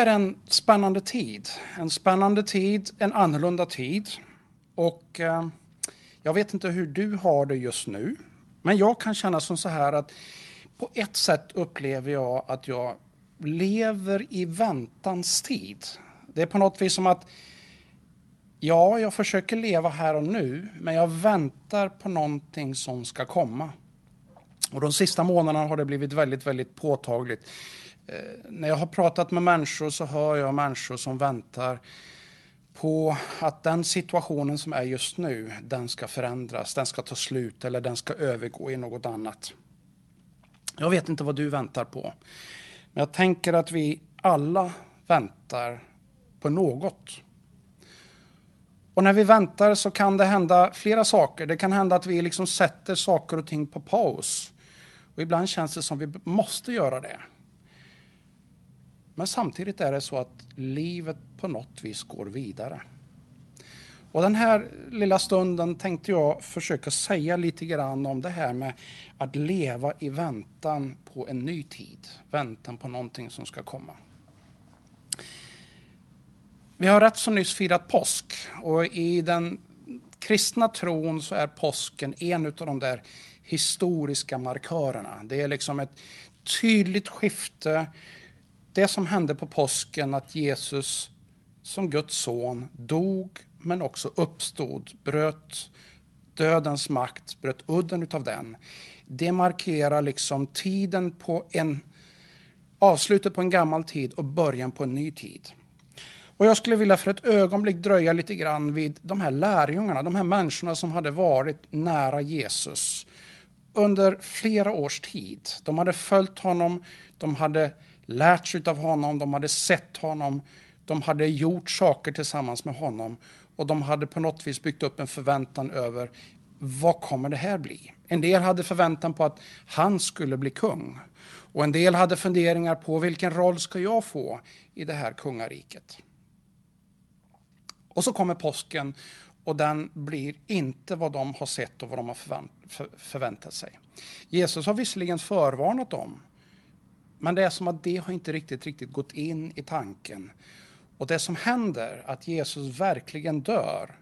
här är en spännande tid. En spännande tid, en annorlunda tid. Och eh, jag vet inte hur du har det just nu. Men jag kan känna som så här att på ett sätt upplever jag att jag lever i väntans tid. Det är på något vis som att ja, jag försöker leva här och nu, men jag väntar på någonting som ska komma. Och de sista månaderna har det blivit väldigt, väldigt påtagligt. Eh, när jag har pratat med människor så hör jag människor som väntar på att den situationen som är just nu, den ska förändras, den ska ta slut eller den ska övergå i något annat. Jag vet inte vad du väntar på. Men jag tänker att vi alla väntar på något. Och när vi väntar så kan det hända flera saker. Det kan hända att vi liksom sätter saker och ting på paus. Och ibland känns det som vi måste göra det. Men samtidigt är det så att livet på något vis går vidare. Och den här lilla stunden tänkte jag försöka säga lite grann om det här med att leva i väntan på en ny tid. Väntan på någonting som ska komma. Vi har rätt så nyss firat påsk och i den kristna tron så är påsken en av de där historiska markörerna. Det är liksom ett tydligt skifte. Det som hände på påsken, att Jesus som Guds son dog men också uppstod, bröt dödens makt, bröt udden utav den. Det markerar liksom tiden på en, avslutet på en gammal tid och början på en ny tid. Och jag skulle vilja för ett ögonblick dröja lite grann vid de här lärjungarna, de här människorna som hade varit nära Jesus under flera års tid. De hade följt honom, de hade lärt sig av honom, de hade sett honom, de hade gjort saker tillsammans med honom och de hade på något vis byggt upp en förväntan över vad kommer det här bli? En del hade förväntan på att han skulle bli kung. Och en del hade funderingar på vilken roll ska jag få i det här kungariket? Och så kommer påsken och den blir inte vad de har sett och vad de har förvänt, för, förväntat sig. Jesus har visserligen förvarnat dem, men det är som att det har inte riktigt, riktigt gått in i tanken. Och det som händer, att Jesus verkligen dör,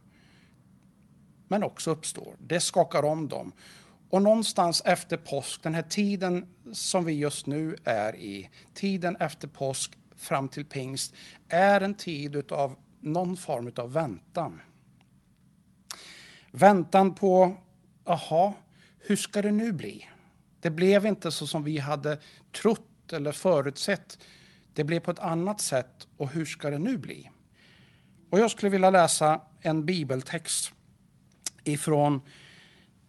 men också uppstår, det skakar om dem. Och någonstans efter påsk, den här tiden som vi just nu är i, tiden efter påsk fram till pingst, är en tid av någon form av väntan. Väntan på, aha, hur ska det nu bli? Det blev inte så som vi hade trott eller förutsett. Det blev på ett annat sätt och hur ska det nu bli? Och jag skulle vilja läsa en bibeltext ifrån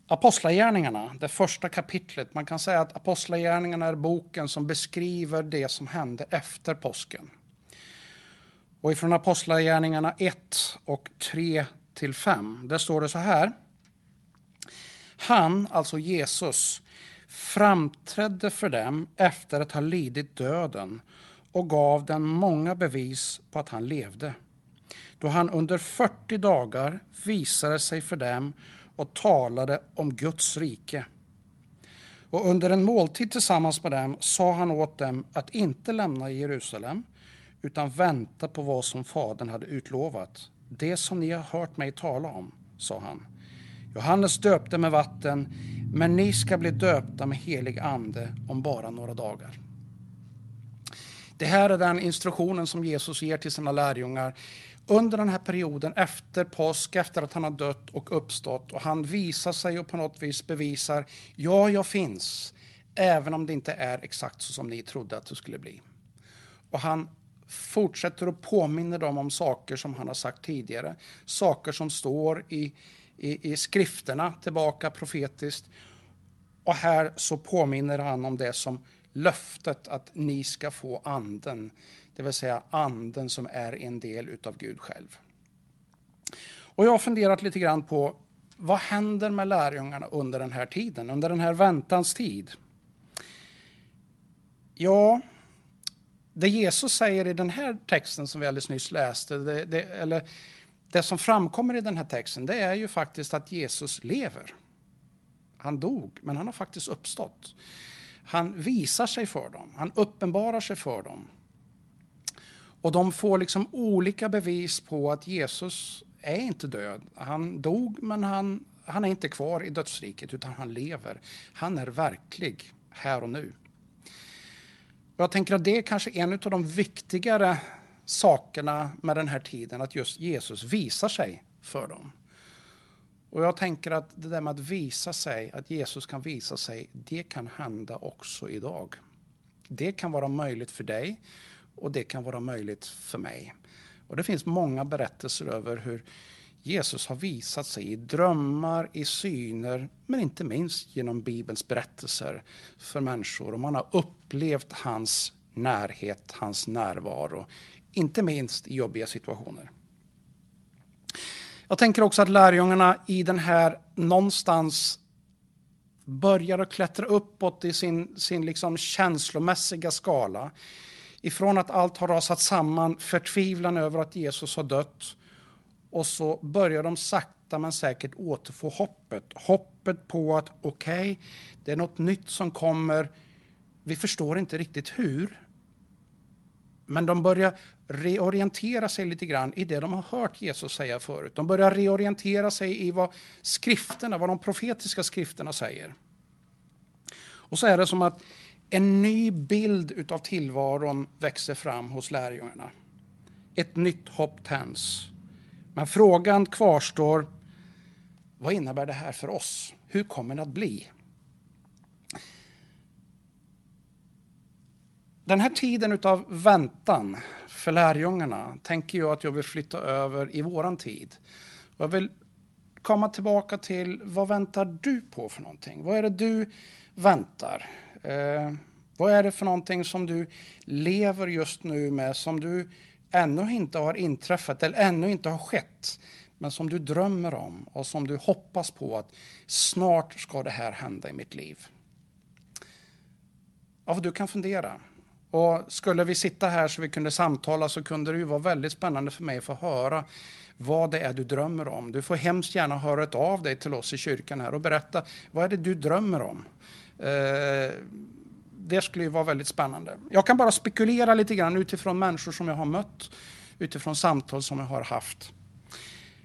Apostlagärningarna, det första kapitlet. Man kan säga att Apostlagärningarna är boken som beskriver det som hände efter påsken. Och ifrån Apostlagärningarna 1 och 3 till 5, där står det så här. Han, alltså Jesus, framträdde för dem efter att ha lidit döden och gav dem många bevis på att han levde. Då han under 40 dagar visade sig för dem och talade om Guds rike. Och under en måltid tillsammans med dem sa han åt dem att inte lämna Jerusalem utan vänta på vad som Fadern hade utlovat. Det som ni har hört mig tala om, sa han. Johannes döpte med vatten, men ni ska bli döpta med helig ande om bara några dagar. Det här är den instruktionen som Jesus ger till sina lärjungar under den här perioden efter påsk, efter att han har dött och uppstått. Och han visar sig och på något vis bevisar, ja, jag finns, även om det inte är exakt så som ni trodde att det skulle bli. Och han fortsätter att påminna dem om saker som han har sagt tidigare. Saker som står i, i, i skrifterna tillbaka profetiskt. Och här så påminner han om det som löftet att ni ska få anden. Det vill säga anden som är en del utav Gud själv. Och jag har funderat lite grann på vad händer med lärjungarna under den här tiden, under den här väntans tid? Ja, det Jesus säger i den här texten som vi alldeles nyss läste, det, det, eller det som framkommer i den här texten, det är ju faktiskt att Jesus lever. Han dog, men han har faktiskt uppstått. Han visar sig för dem, han uppenbarar sig för dem. Och de får liksom olika bevis på att Jesus är inte död. Han dog, men han, han är inte kvar i dödsriket, utan han lever. Han är verklig här och nu. Jag tänker att det är kanske en av de viktigare sakerna med den här tiden, att just Jesus visar sig för dem. Och jag tänker att det där med att visa sig, att Jesus kan visa sig, det kan hända också idag. Det kan vara möjligt för dig och det kan vara möjligt för mig. Och det finns många berättelser över hur Jesus har visat sig i drömmar, i syner, men inte minst genom Bibelns berättelser för människor. Och man har upplevt hans närhet, hans närvaro, inte minst i jobbiga situationer. Jag tänker också att lärjungarna i den här någonstans börjar att klättra uppåt i sin, sin liksom känslomässiga skala. Ifrån att allt har rasat samman, förtvivlan över att Jesus har dött. Och så börjar de sakta men säkert återfå hoppet. Hoppet på att okej, okay, det är något nytt som kommer. Vi förstår inte riktigt hur. Men de börjar reorientera sig lite grann i det de har hört Jesus säga förut. De börjar reorientera sig i vad skrifterna, vad de profetiska skrifterna säger. Och så är det som att en ny bild utav tillvaron växer fram hos lärjungarna. Ett nytt hopp tänds. Men frågan kvarstår, vad innebär det här för oss? Hur kommer det att bli? Den här tiden av väntan för lärjungarna tänker jag att jag vill flytta över i våran tid. Jag vill komma tillbaka till vad väntar du på för någonting? Vad är det du väntar? Eh, vad är det för någonting som du lever just nu med som du ännu inte har inträffat eller ännu inte har skett men som du drömmer om och som du hoppas på att snart ska det här hända i mitt liv? Ja, du kan fundera. Och skulle vi sitta här så vi kunde samtala så kunde det ju vara väldigt spännande för mig att få höra vad det är du drömmer om. Du får hemskt gärna höra ett av dig till oss i kyrkan här och berätta vad är det du drömmer om. Eh, det skulle ju vara väldigt spännande. Jag kan bara spekulera lite grann utifrån människor som jag har mött, utifrån samtal som jag har haft.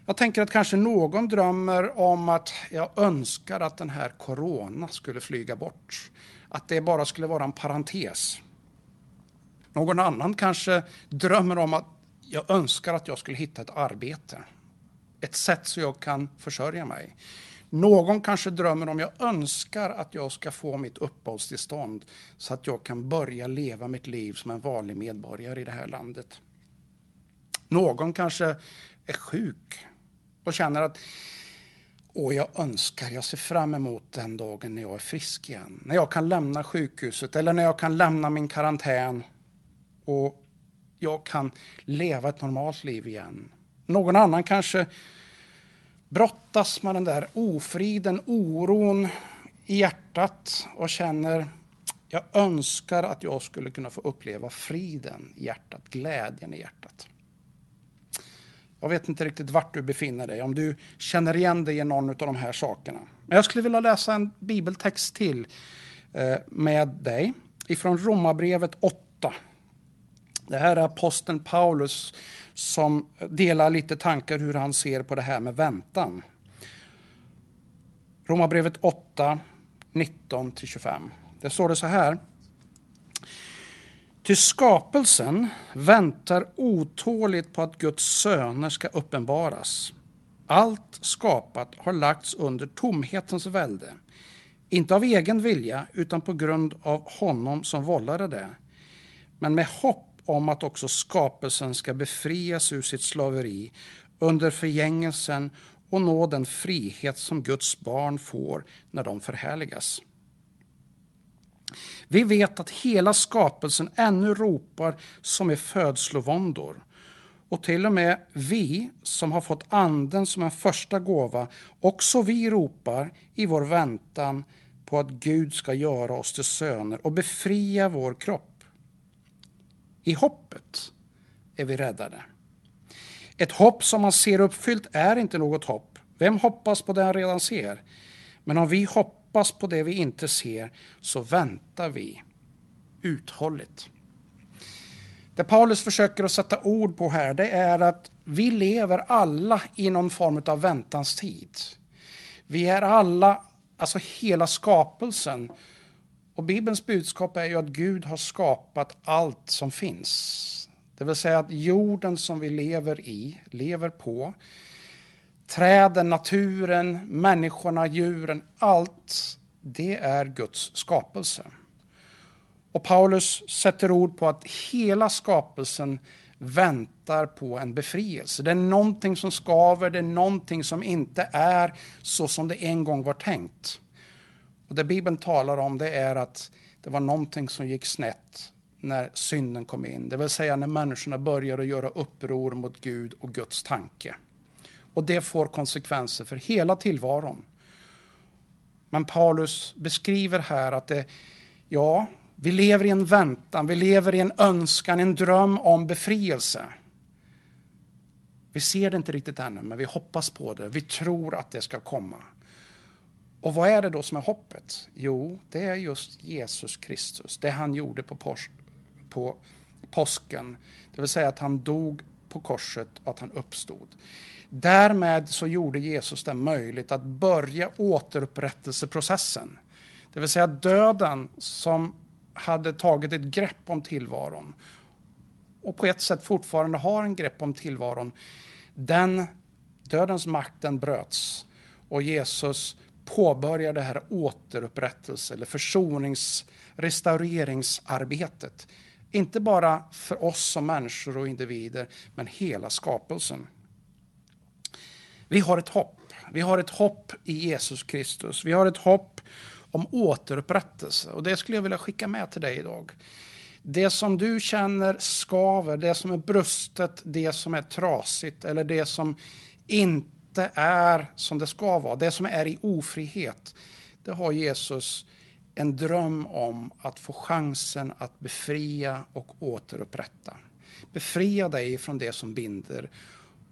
Jag tänker att kanske någon drömmer om att jag önskar att den här corona skulle flyga bort. Att det bara skulle vara en parentes. Någon annan kanske drömmer om att jag önskar att jag skulle hitta ett arbete. Ett sätt så jag kan försörja mig. Någon kanske drömmer om jag önskar att jag ska få mitt uppehållstillstånd så att jag kan börja leva mitt liv som en vanlig medborgare i det här landet. Någon kanske är sjuk och känner att Åh, jag önskar, jag ser fram emot den dagen när jag är frisk igen. När jag kan lämna sjukhuset eller när jag kan lämna min karantän och jag kan leva ett normalt liv igen. Någon annan kanske brottas med den där ofriden, oron i hjärtat och känner jag önskar att jag skulle kunna få uppleva friden i hjärtat, glädjen i hjärtat. Jag vet inte riktigt vart du befinner dig, om du känner igen dig i någon av de här sakerna. Men jag skulle vilja läsa en bibeltext till eh, med dig ifrån Romarbrevet 8. Det här är aposteln Paulus som delar lite tankar hur han ser på det här med väntan. Romarbrevet 8, 19-25. Där står det så här. Till skapelsen väntar otåligt på att Guds söner ska uppenbaras. Allt skapat har lagts under tomhetens välde. Inte av egen vilja, utan på grund av honom som vållade det. Men med hopp om att också skapelsen ska befrias ur sitt slaveri under förgängelsen och nå den frihet som Guds barn får när de förhärligas. Vi vet att hela skapelsen ännu ropar som i födslovåndor. Och till och med vi som har fått anden som en första gåva, också vi ropar i vår väntan på att Gud ska göra oss till söner och befria vår kropp. I hoppet är vi räddade. Ett hopp som man ser uppfyllt är inte något hopp. Vem hoppas på det han redan ser? Men om vi hoppas på det vi inte ser så väntar vi uthålligt. Det Paulus försöker att sätta ord på här, det är att vi lever alla i någon form av väntans tid. Vi är alla, alltså hela skapelsen. Och Bibelns budskap är ju att Gud har skapat allt som finns. Det vill säga att jorden som vi lever i, lever på, träden, naturen, människorna, djuren, allt det är Guds skapelse. Och Paulus sätter ord på att hela skapelsen väntar på en befrielse. Det är någonting som skaver, det är någonting som inte är så som det en gång var tänkt. Och det Bibeln talar om det är att det var någonting som gick snett när synden kom in. Det vill säga när människorna började göra uppror mot Gud och Guds tanke. Och det får konsekvenser för hela tillvaron. Men Paulus beskriver här att det, ja, vi lever i en väntan, vi lever i en önskan, en dröm om befrielse. Vi ser det inte riktigt ännu, men vi hoppas på det. Vi tror att det ska komma. Och vad är det då som är hoppet? Jo, det är just Jesus Kristus, det han gjorde på, pors på påsken. Det vill säga att han dog på korset och att han uppstod. Därmed så gjorde Jesus det möjligt att börja återupprättelseprocessen. Det vill säga döden som hade tagit ett grepp om tillvaron och på ett sätt fortfarande har en grepp om tillvaron. Den dödens makten bröts och Jesus påbörja det här återupprättelse eller försonings restaureringsarbetet. Inte bara för oss som människor och individer, men hela skapelsen. Vi har ett hopp. Vi har ett hopp i Jesus Kristus. Vi har ett hopp om återupprättelse. Och det skulle jag vilja skicka med till dig idag. Det som du känner skaver, det som är brustet, det som är trasigt eller det som inte är som det ska vara, det som är i ofrihet. Det har Jesus en dröm om att få chansen att befria och återupprätta. Befria dig från det som binder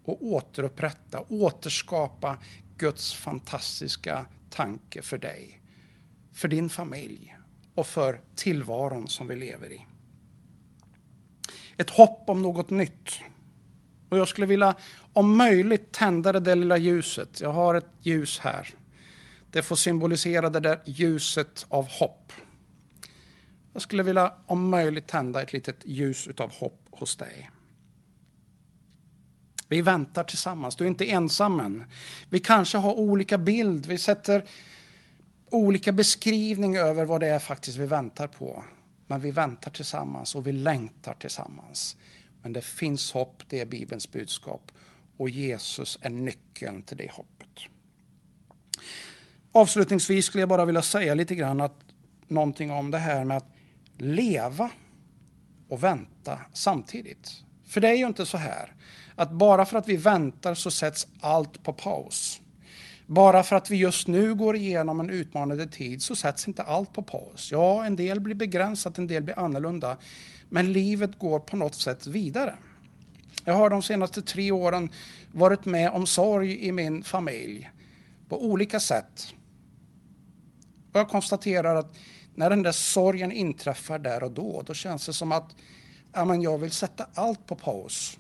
och återupprätta, återskapa Guds fantastiska tanke för dig, för din familj och för tillvaron som vi lever i. Ett hopp om något nytt. Och jag skulle vilja om möjligt tända det där lilla ljuset. Jag har ett ljus här. Det får symbolisera det där ljuset av hopp. Jag skulle vilja om möjligt tända ett litet ljus av hopp hos dig. Vi väntar tillsammans. Du är inte ensam än. Vi kanske har olika bild. Vi sätter olika beskrivning över vad det är faktiskt vi väntar på. Men vi väntar tillsammans och vi längtar tillsammans. Men det finns hopp, det är Bibelns budskap. Och Jesus är nyckeln till det hoppet. Avslutningsvis skulle jag bara vilja säga lite grann att, någonting om det här med att leva och vänta samtidigt. För det är ju inte så här att bara för att vi väntar så sätts allt på paus. Bara för att vi just nu går igenom en utmanande tid så sätts inte allt på paus. Ja, en del blir begränsat, en del blir annorlunda. Men livet går på något sätt vidare. Jag har de senaste tre åren varit med om sorg i min familj på olika sätt. Och jag konstaterar att när den där sorgen inträffar där och då, då känns det som att ja, men jag vill sätta allt på paus.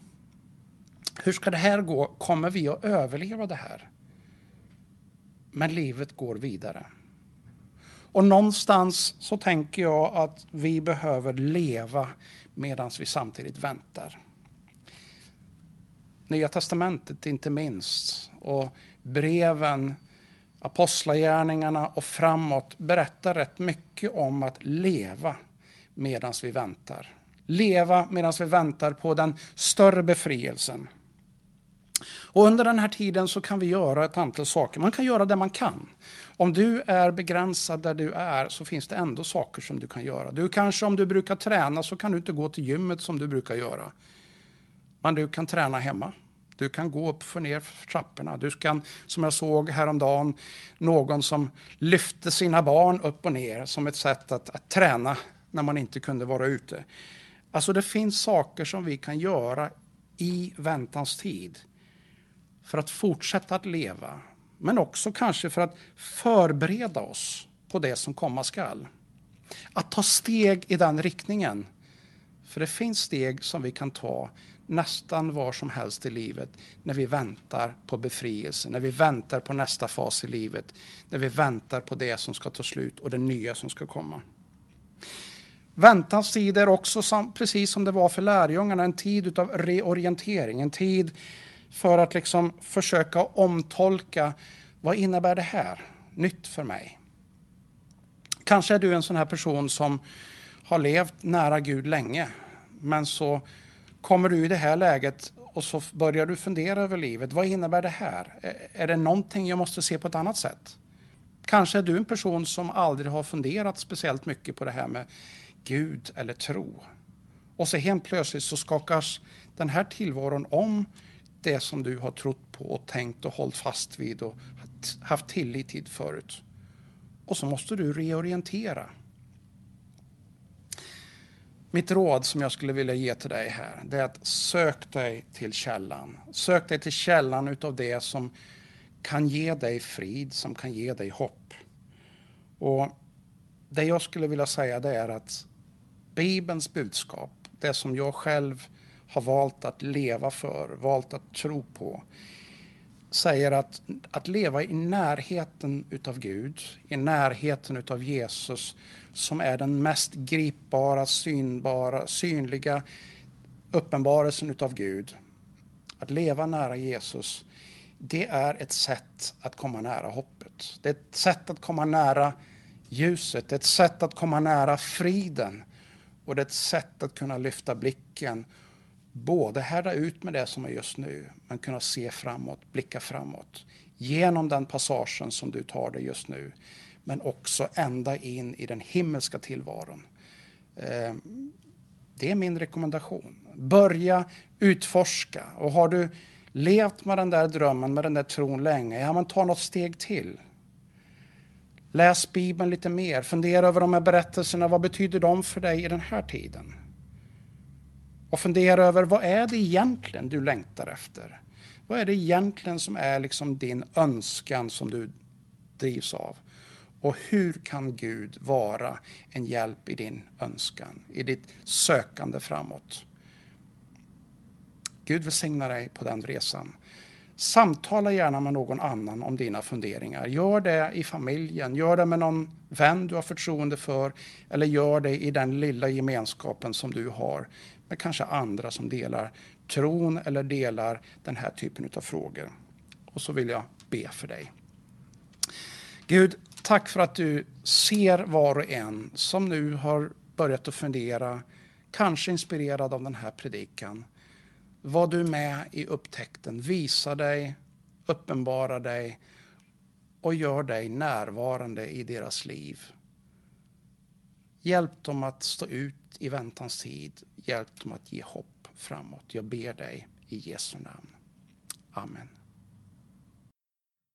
Hur ska det här gå? Kommer vi att överleva det här? Men livet går vidare. Och någonstans så tänker jag att vi behöver leva medan vi samtidigt väntar. Nya testamentet inte minst och breven Apostlagärningarna och framåt berättar rätt mycket om att leva medan vi väntar. Leva medan vi väntar på den större befrielsen. Och under den här tiden så kan vi göra ett antal saker. Man kan göra det man kan. Om du är begränsad där du är så finns det ändå saker som du kan göra. Du kanske om du brukar träna så kan du inte gå till gymmet som du brukar göra. Men du kan träna hemma. Du kan gå upp och ner för trapporna. Du kan, som jag såg häromdagen, någon som lyfte sina barn upp och ner som ett sätt att, att träna när man inte kunde vara ute. Alltså det finns saker som vi kan göra i väntans tid för att fortsätta att leva, men också kanske för att förbereda oss på det som komma skall. Att ta steg i den riktningen För det finns steg som vi kan ta nästan var som helst i livet när vi väntar på befrielse, när vi väntar på nästa fas i livet, när vi väntar på det som ska ta slut och det nya som ska komma. Väntans tid är också, som, precis som det var för lärjungarna, en tid av reorientering, en tid för att liksom försöka omtolka vad innebär det här nytt för mig? Kanske är du en sån här person som har levt nära Gud länge, men så kommer du i det här läget och så börjar du fundera över livet. Vad innebär det här? Är det någonting jag måste se på ett annat sätt? Kanske är du en person som aldrig har funderat speciellt mycket på det här med Gud eller tro. Och så helt plötsligt så skakas den här tillvaron om det som du har trott på och tänkt och hållit fast vid och haft tillit till förut. Och så måste du reorientera. Mitt råd som jag skulle vilja ge till dig här, det är att sök dig till källan. Sök dig till källan utav det som kan ge dig frid, som kan ge dig hopp. Och det jag skulle vilja säga det är att Bibelns budskap, det som jag själv har valt att leva för, valt att tro på, säger att att leva i närheten utav Gud, i närheten utav Jesus, som är den mest gripbara, synbara, synliga uppenbarelsen utav Gud. Att leva nära Jesus, det är ett sätt att komma nära hoppet. Det är ett sätt att komma nära ljuset, det är ett sätt att komma nära friden. Och det är ett sätt att kunna lyfta blicken, både härda ut med det som är just nu, men kunna se framåt, blicka framåt. Genom den passagen som du tar dig just nu, men också ända in i den himmelska tillvaron. Eh, det är min rekommendation. Börja utforska. Och har du levt med den där drömmen, med den där tron länge, ja men ta något steg till. Läs Bibeln lite mer, fundera över de här berättelserna, vad betyder de för dig i den här tiden? Och fundera över vad är det egentligen du längtar efter? Vad är det egentligen som är liksom din önskan som du drivs av? Och hur kan Gud vara en hjälp i din önskan, i ditt sökande framåt? Gud välsigna dig på den resan. Samtala gärna med någon annan om dina funderingar. Gör det i familjen, gör det med någon vän du har förtroende för eller gör det i den lilla gemenskapen som du har med kanske andra som delar tron eller delar den här typen av frågor. Och så vill jag be för dig. Gud, tack för att du ser var och en som nu har börjat att fundera, kanske inspirerad av den här predikan. Var du med i upptäckten, visa dig, uppenbara dig och gör dig närvarande i deras liv. Hjälp dem att stå ut i väntans tid. Hjälp dem att ge hopp framåt. Jag ber dig i Jesu namn. Amen.